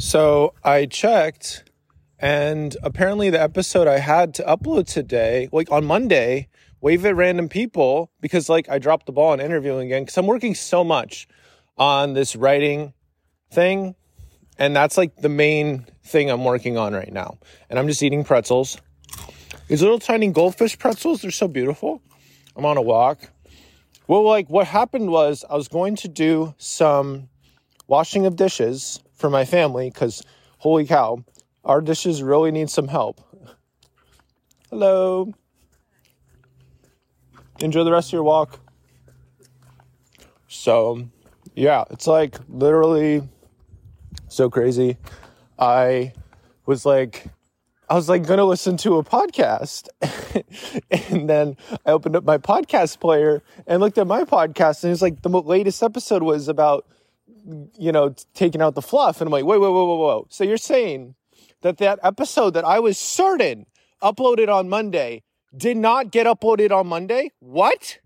So I checked, and apparently the episode I had to upload today, like on Monday, wave at random people because like I dropped the ball on interviewing again because I'm working so much on this writing thing, and that's like the main thing I'm working on right now. And I'm just eating pretzels. These little tiny goldfish pretzels, they're so beautiful. I'm on a walk. Well, like what happened was I was going to do some washing of dishes for my family because holy cow, our dishes really need some help. Hello. Enjoy the rest of your walk. So, yeah, it's like literally so crazy. I was like, I was like gonna listen to a podcast, and then I opened up my podcast player and looked at my podcast, and it was like the latest episode was about you know, taking out the fluff. And I'm like, wait, wait, wait, wait, wait. So you're saying that that episode that I was certain uploaded on Monday did not get uploaded on Monday? What?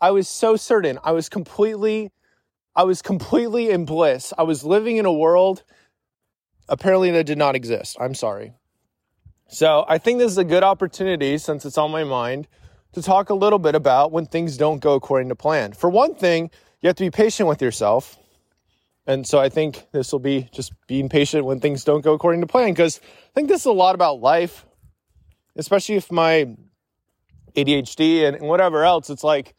I was so certain. I was completely, I was completely in bliss. I was living in a world apparently that did not exist. I'm sorry. So I think this is a good opportunity since it's on my mind to talk a little bit about when things don't go according to plan. For one thing, you have to be patient with yourself. And so I think this will be just being patient when things don't go according to plan because I think this is a lot about life, especially if my ADHD and, whatever else. It's like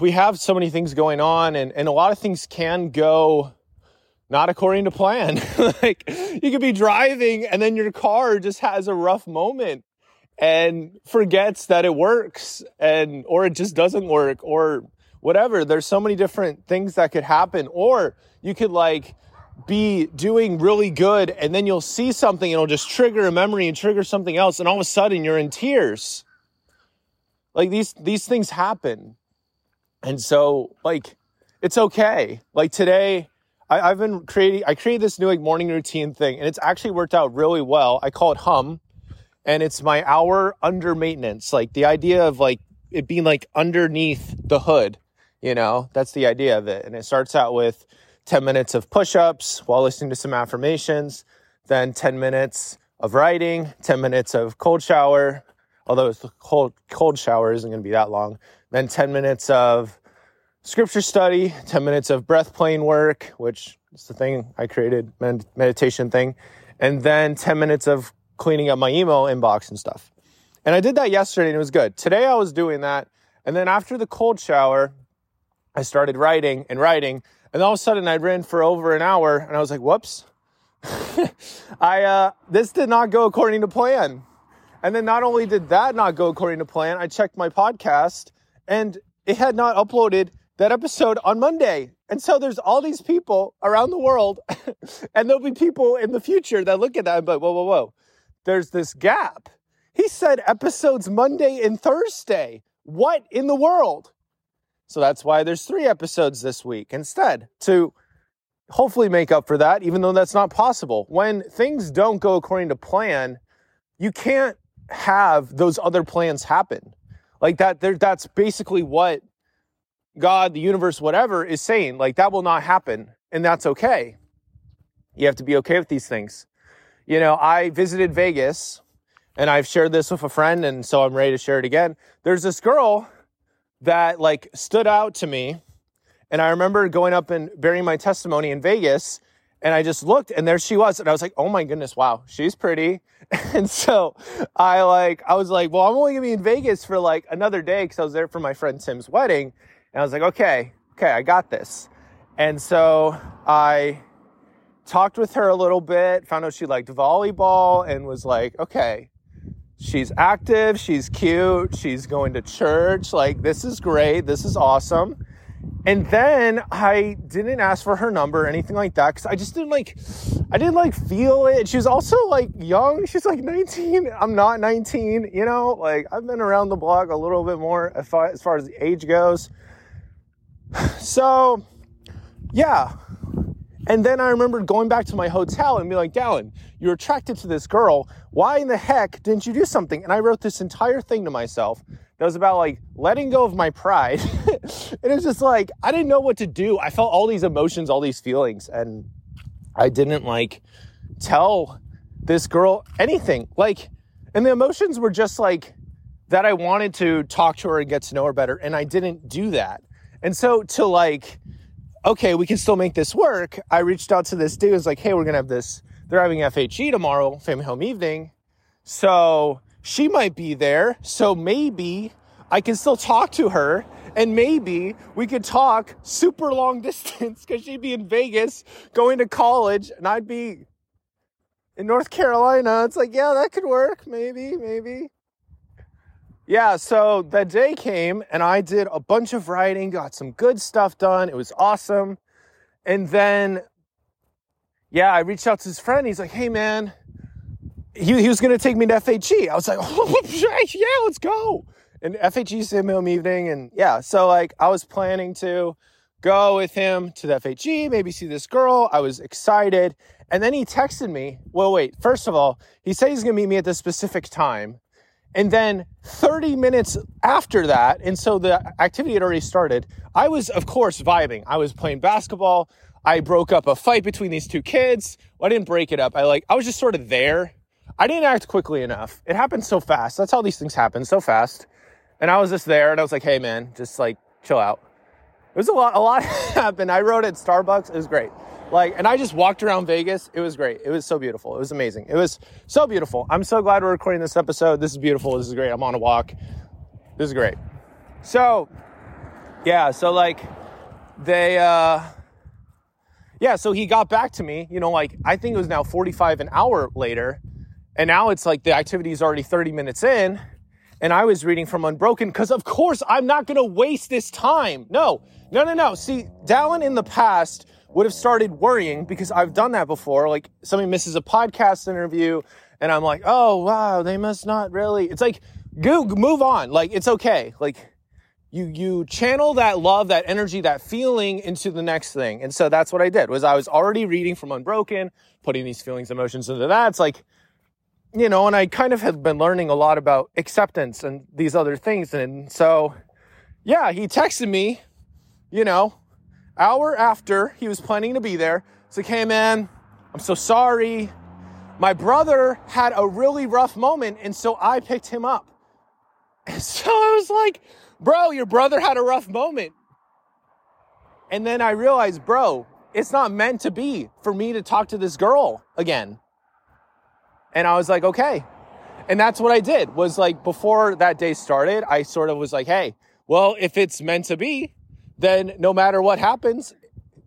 we have so many things going on, and, and a lot of things can go not according to plan. like you could be driving and then your car just has a rough moment and forgets that it works and or it just doesn't work or whatever. There's so many different things that could happen. Or you could like be doing really good and then you'll see something and it'll just trigger a memory and trigger something else and all of a sudden you're in tears. Like these these things happen. And so like it's okay. Like today I, have been creating I created this new like morning routine thing and it's actually worked out really well. I call it hum and it's my hour under maintenance. Like the idea of like it being like underneath the hood you know, that's the idea of it. And it starts out with 10 minutes of push ups while listening to some affirmations, then 10 minutes of writing, 10 minutes of cold shower, although it's cold, cold shower isn't going to be that long, then 10 minutes of scripture study, 10 minutes of breath plane work, which is the thing I created, med- meditation thing, and then 10 minutes of cleaning up my email inbox and stuff. And I did that yesterday and it was good. Today I was doing that. And then after the cold shower, I started writing and writing, and all of a sudden I'd written for over an hour, and I was like, "Whoops, I uh, this did not go according to plan." And then not only did that not go according to plan, I checked my podcast, and it had not uploaded that episode on Monday. And so there's all these people around the world, and there'll be people in the future that look at that and be like, "Whoa, whoa, whoa!" There's this gap. He said episodes Monday and Thursday. What in the world? So that's why there's three episodes this week instead to hopefully make up for that, even though that's not possible. When things don't go according to plan, you can't have those other plans happen. Like that, that's basically what God, the universe, whatever is saying. Like that will not happen, and that's okay. You have to be okay with these things. You know, I visited Vegas and I've shared this with a friend, and so I'm ready to share it again. There's this girl that like stood out to me. And I remember going up and bearing my testimony in Vegas and I just looked and there she was. And I was like, oh my goodness, wow, she's pretty. And so I like, I was like, well, I'm only gonna be in Vegas for like another day because I was there for my friend Tim's wedding. And I was like, okay, okay, I got this. And so I talked with her a little bit, found out she liked volleyball and was like, okay, she's active, she's cute, she's going to church. Like, this is great, this is awesome. And then I didn't ask for her number or anything like that because I just didn't like, I didn't like feel it. She was also like young. She's like 19. I'm not 19, you know, like I've been around the block a little bit more as far as, the age goes. So, yeah, and then I remembered going back to my hotel and be like, Dallin, you're attracted to this girl. Why in the heck didn't you do something? And I wrote this entire thing to myself that was about like letting go of my pride. and it's just like, I didn't know what to do. I felt all these emotions, all these feelings. And I didn't like tell this girl anything. Like, and the emotions were just like that I wanted to talk to her and get to know her better. And I didn't do that. And so to like, okay, we can still make this work. I reached out to this dude. was like, hey, we're to have this. They're having FHE tomorrow, family home evening. So she might be there. So maybe I can still talk to her and maybe we could talk super long distance because she'd be in Vegas going to college and I'd be in North Carolina. It's like, yeah, that could work. Maybe, maybe. Yeah, so the day came and I did a bunch of writing, got some good stuff done. It was awesome. And then, yeah, I reached out to his friend. He's like, hey, man, he, he was going to take me to FHE. I was like, oh, yeah, let's go. And FHE sim home evening. And yeah, so like I was planning to go with him to the FHE, maybe see this girl. I was excited. And then he texted me. Well, wait, first of all, he said he's going to meet me at this specific time. And then 30 minutes after that, and so the activity had already started, I was, of course, vibing. I was playing basketball. I broke up a fight between these two kids. Well, I didn't break it up. I like, I was just sort of there. I didn't act quickly enough. It happened so fast. That's how these things happen, so fast. And I was just there and I was like, hey man, just like chill out. It was a lot, a lot happened. I wrote at Starbucks. It was great. Like, and I just walked around Vegas. It was great. It was so beautiful. It was amazing. It was so beautiful. I'm so glad we're recording this episode. This is beautiful. This is great. I'm on a walk. This is great. So, yeah, so like they, uh, yeah, so he got back to me, you know, like I think it was now 45 an hour later and now it's like the activity is already 30 minutes in. And I was reading from Unbroken because, of course, I'm not going to waste this time. No, no, no, no. See, Dallin in the past would have started worrying because I've done that before. Like somebody misses a podcast interview and I'm like, oh, wow, they must not really. It's like, go, move on. Like, it's okay. Like, you you channel that love that energy that feeling into the next thing and so that's what i did was i was already reading from unbroken putting these feelings emotions into that it's like you know, and I kind of have been learning a lot about acceptance and these other things. And so, yeah, he texted me, you know, hour after he was planning to be there. It's like, hey, man, I'm so sorry. My brother had a really rough moment, and so I picked him up. And so I was like, bro, your brother had a rough moment. And then I realized, bro, it's not meant to be for me to talk to this girl again. And I was like, okay. And that's what I did was like before that day started, I sort of was like, hey, well, if it's meant to be, then no matter what happens,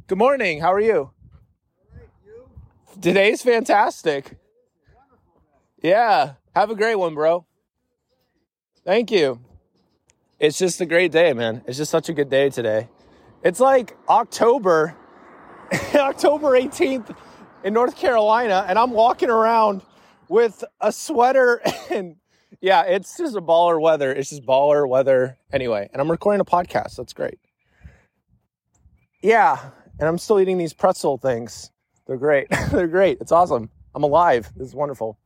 good morning. How are you? Today's fantastic. Yeah. Have a great one, bro. Thank you. It's just a great day, man. It's just such a good day today. It's like October, October 18th in North Carolina, and I'm walking around with a sweater and yeah, it's just a baller weather. It's just baller weather anyway. And I'm recording a podcast. That's great. Yeah, and I'm still eating these pretzel things. They're great. They're great. It's awesome. I'm alive. This is wonderful.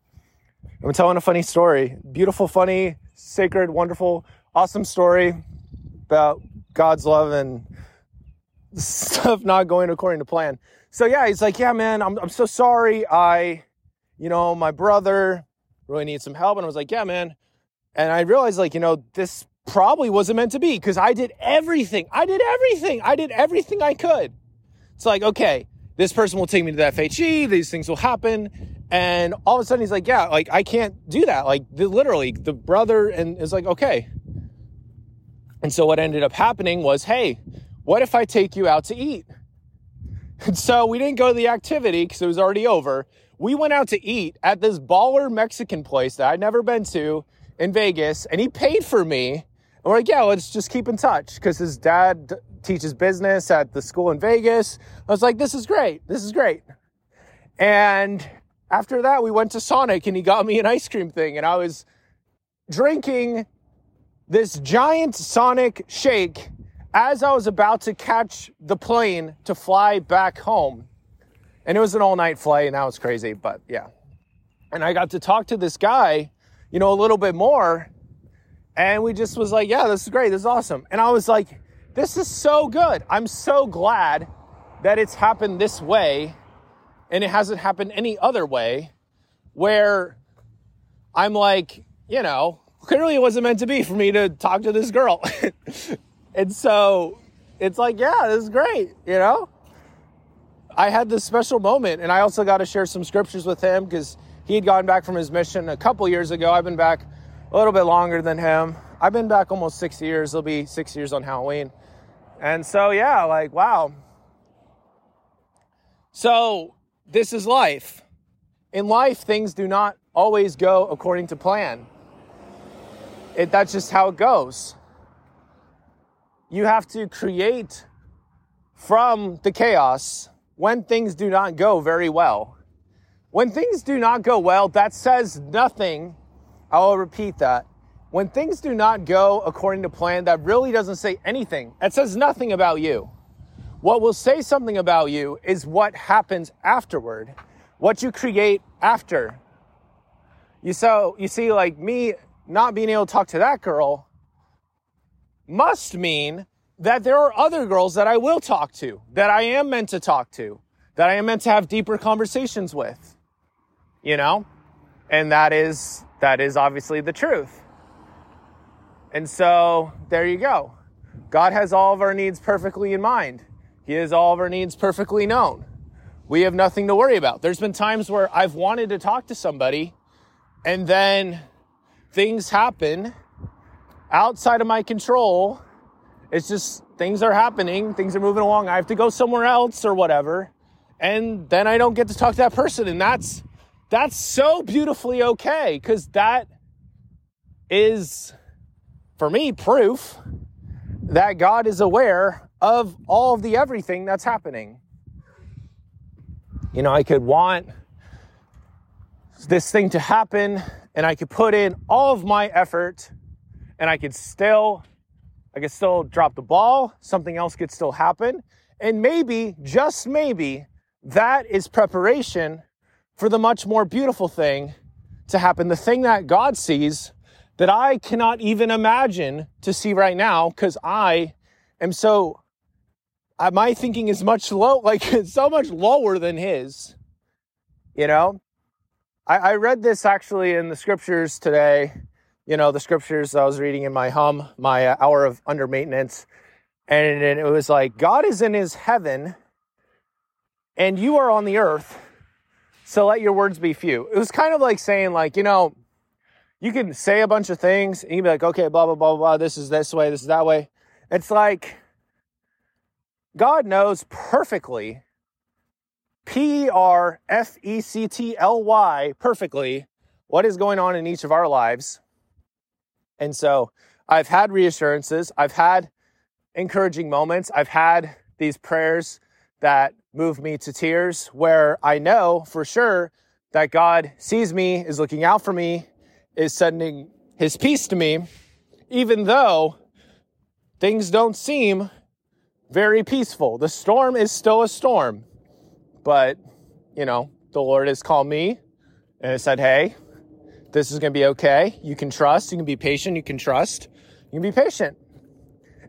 I'm telling a funny story. Beautiful, funny, sacred, wonderful, awesome story about God's love and stuff not going according to plan. So yeah, he's like, yeah, man, I'm, I'm so sorry. I you know, my brother really needs some help. And I was like, yeah, man. And I realized, like, you know, this probably wasn't meant to be because I did everything. I did everything. I did everything I could. It's like, okay, this person will take me to the FHE. These things will happen. And all of a sudden he's like, yeah, like I can't do that. Like the, literally the brother and is like, okay. And so what ended up happening was, hey, what if I take you out to eat? And so we didn't go to the activity because it was already over we went out to eat at this baller Mexican place that I'd never been to in Vegas, and he paid for me. We're like, yeah, let's just keep in touch because his dad teaches business at the school in Vegas. I was like, this is great. This is great. And after that, we went to Sonic and he got me an ice cream thing, and I was drinking this giant Sonic shake as I was about to catch the plane to fly back home. And it was an all night flight and that was crazy, but yeah. And I got to talk to this guy, you know, a little bit more. And we just was like, yeah, this is great. This is awesome. And I was like, this is so good. I'm so glad that it's happened this way. and it hasn't happened any other way where I'm like, you know, clearly it wasn't meant to be for me to talk to this girl. and so it's like, yeah, this is great, you know? I had this special moment, and I also got to share some scriptures with him because he had gone back from his mission a couple years ago. I've been back a little bit longer than him. I've been back almost six years. It'll be six years on Halloween. And so, yeah, like, wow. So, this is life. In life, things do not always go according to plan. It, that's just how it goes. You have to create from the chaos when things do not go very well. When things do not go well, that says nothing. I will repeat that. When things do not go according to plan, that really doesn't say anything. It says nothing about you. What will say something about you is what happens afterward, what you create after. You so you see, like me not being able to talk to that girl must mean that there are other girls that I will talk to, that I am meant to talk to, that I am meant to have deeper conversations with. You know? And that is that is obviously the truth. And so there you go. God has all of our needs perfectly in mind. He has all of our needs perfectly known. We have nothing to worry about. There's been times where I've wanted to talk to somebody and then things happen outside of my control. It's just things are happening, things are moving along. I have to go somewhere else or whatever. And then I don't get to talk to that person and that's that's so beautifully okay cuz that is for me proof that God is aware of all of the everything that's happening. You know, I could want this thing to happen and I could put in all of my effort and I could still I could still drop the ball, something else could still happen, and maybe just maybe that is preparation for the much more beautiful thing to happen, the thing that God sees that I cannot even imagine to see right now because I am so, my thinking is much low, like so much lower than his, you know? I, I read this actually in the scriptures today, you know, the scriptures I was reading in my hum, my uh, hour of under maintenance. And it was like, God is in his heaven and you are on the earth. So let your words be few. It was kind of like saying, like, you know, you can say a bunch of things and you can be like, okay, blah, blah, blah, blah, this is this way, this is that way. It's like God knows perfectly, P R F E C T L Y, perfectly, what is going on in each of our lives. And so I've had reassurances, I've had encouraging moments, I've had these prayers that move me to tears where I know for sure that God sees me, is looking out for me, is sending his peace to me, even though things don't seem very peaceful. The storm is still a storm, but you know, the Lord has called me and said, Hey, this is going to be okay. You can trust. You can be patient. You can trust. You can be patient.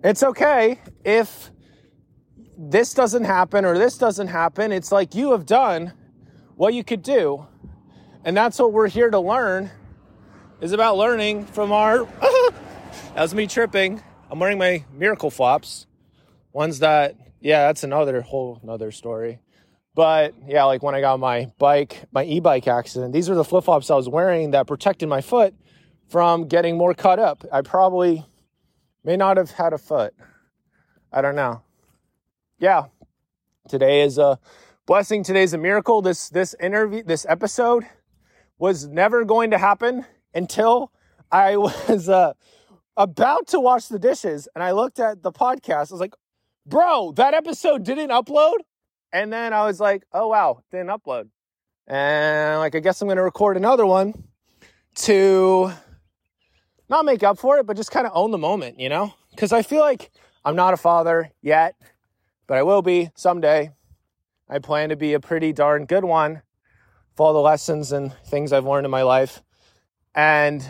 It's okay if this doesn't happen or this doesn't happen. It's like you have done what you could do. And that's what we're here to learn is about learning from our. that was me tripping. I'm wearing my miracle flops. Ones that, yeah, that's another whole another story. But yeah, like when I got my bike, my e bike accident, these are the flip flops I was wearing that protected my foot from getting more cut up. I probably may not have had a foot. I don't know. Yeah, today is a blessing. Today's a miracle. This this interview, this episode was never going to happen until I was uh, about to wash the dishes and I looked at the podcast. I was like, bro, that episode didn't upload. And then I was like, oh, wow, didn't upload. And like, I guess I'm going to record another one to not make up for it, but just kind of own the moment, you know? Because I feel like I'm not a father yet, but I will be someday. I plan to be a pretty darn good one for all the lessons and things I've learned in my life. And,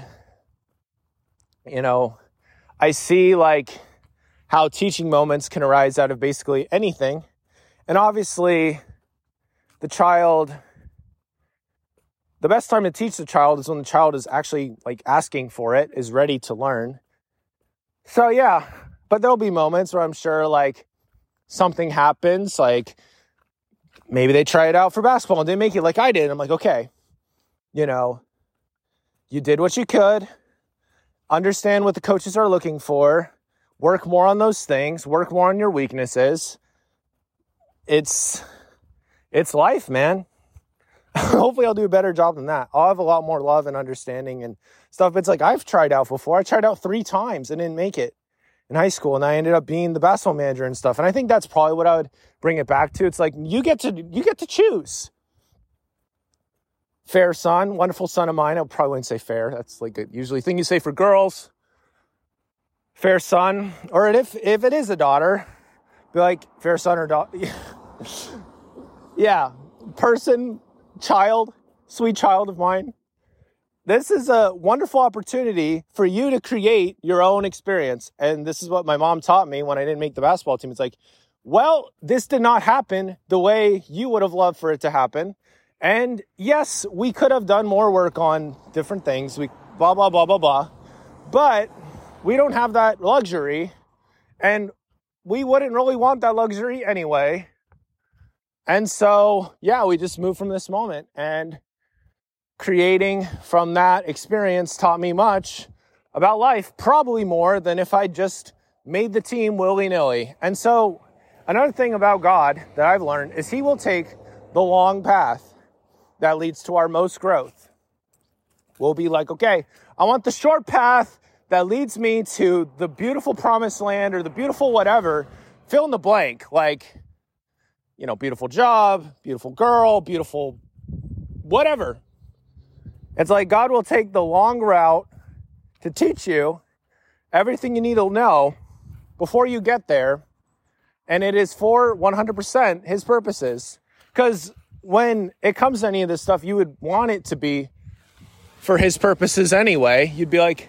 you know, I see like how teaching moments can arise out of basically anything. And obviously, the child the best time to teach the child is when the child is actually like asking for it, is ready to learn. So yeah, but there'll be moments where I'm sure like something happens, like maybe they try it out for basketball and they make it like I did. I'm like, okay, you know, you did what you could, understand what the coaches are looking for, work more on those things, work more on your weaknesses. It's it's life, man. Hopefully I'll do a better job than that. I'll have a lot more love and understanding and stuff. It's like I've tried out before. I tried out 3 times and didn't make it in high school and I ended up being the basketball manager and stuff. And I think that's probably what I would bring it back to. It's like you get to you get to choose. Fair son, wonderful son of mine. I probably wouldn't say fair. That's like a usually thing you say for girls. Fair son, or if if it is a daughter, be like fair son or daughter. yeah, person, child, sweet child of mine this is a wonderful opportunity for you to create your own experience. And this is what my mom taught me when I didn't make the basketball team. It's like, well, this did not happen the way you would have loved for it to happen. And yes, we could have done more work on different things. We blah, blah, blah, blah, blah. But we don't have that luxury. And we wouldn't really want that luxury anyway. And so, yeah, we just moved from this moment. And creating from that experience taught me much about life, probably more than if I just made the team willy nilly. And so, another thing about God that I've learned is He will take the long path that leads to our most growth. We'll be like, okay, I want the short path that leads me to the beautiful promised land or the beautiful whatever. Fill in the blank, like, you know, beautiful job, beautiful girl, beautiful whatever. It's like God will take the long route to teach you everything you need to know before you get there. And it is for 100% His purposes. Because when it comes to any of this stuff, you would want it to be for His purposes anyway. You'd be like,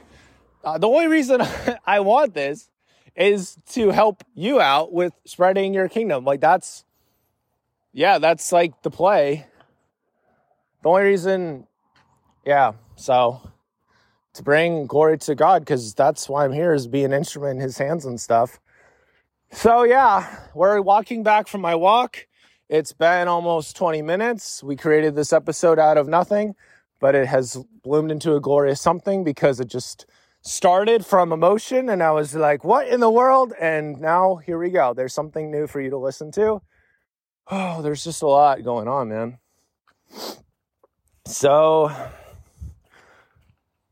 uh, the only reason I want this is to help you out with spreading your kingdom. Like, that's, yeah, that's like the play. The only reason yeah, so to bring glory to God, because that's why I'm here, is be an instrument in His hands and stuff. So yeah, we're walking back from my walk. It's been almost 20 minutes. We created this episode out of nothing, but it has bloomed into a glorious something because it just started from emotion and I was like, what in the world? And now here we go. There's something new for you to listen to. Oh, there's just a lot going on, man. So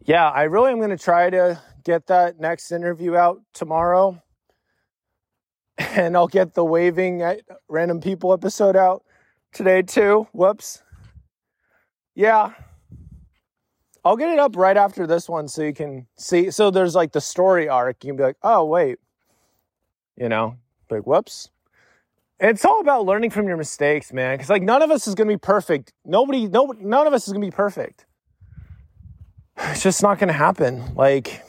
yeah, I really am going to try to get that next interview out tomorrow. And I'll get the waving at random people episode out today too. Whoops. Yeah. I'll get it up right after this one so you can see. So there's like the story arc. You can be like, oh, wait. You know, like, whoops. it's all about learning from your mistakes, man. Because like none of us is going to be perfect. Nobody, nobody, none of us is going to be perfect it's just not going to happen. Like,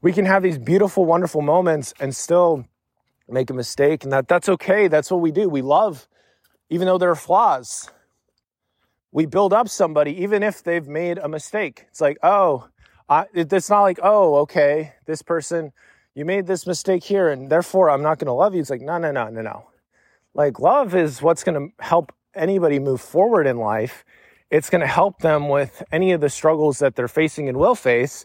we can have these beautiful, wonderful moments and still make a mistake, and that that's okay. That's what we do. We love, even though there are flaws. We build up somebody, even if they've made a mistake. It's like, oh, I, it's not like, oh, okay, this person, you made this mistake here, and therefore I'm not going to love you. It's like, no, no, no, no, no. Like, love is what's going to help anybody move forward in life it's going to help them with any of the struggles that they're facing and will face.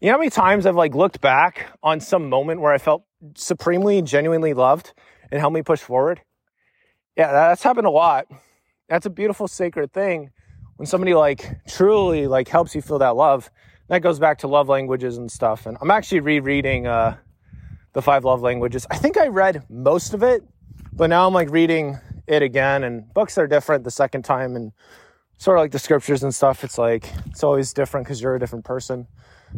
You know how many times I've like looked back on some moment where I felt supremely, genuinely loved and helped me push forward? Yeah, that's happened a lot. That's a beautiful, sacred thing when somebody like truly like helps you feel that love. That goes back to love languages and stuff. And I'm actually rereading uh, the five love languages. I think I read most of it, but now I'm like reading it again. And books are different the second time, and sort of like the scriptures and stuff, it's like it's always different because you're a different person.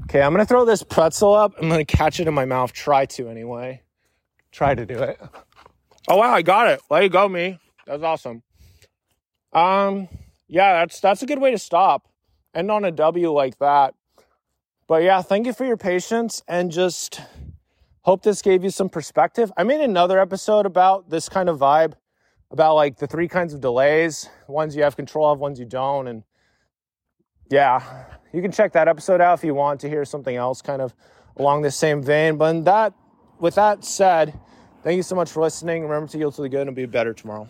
Okay, I'm gonna throw this pretzel up. I'm gonna catch it in my mouth. Try to anyway. Try to do it. Oh wow, I got it. Let you go, me. That was awesome. Um, yeah, that's that's a good way to stop. End on a W like that. But yeah, thank you for your patience and just hope this gave you some perspective. I made another episode about this kind of vibe about like the three kinds of delays ones you have control of, ones you don't. And yeah, you can check that episode out if you want to hear something else kind of along the same vein. But that, with that said, thank you so much for listening. Remember to yield to the good and be better tomorrow.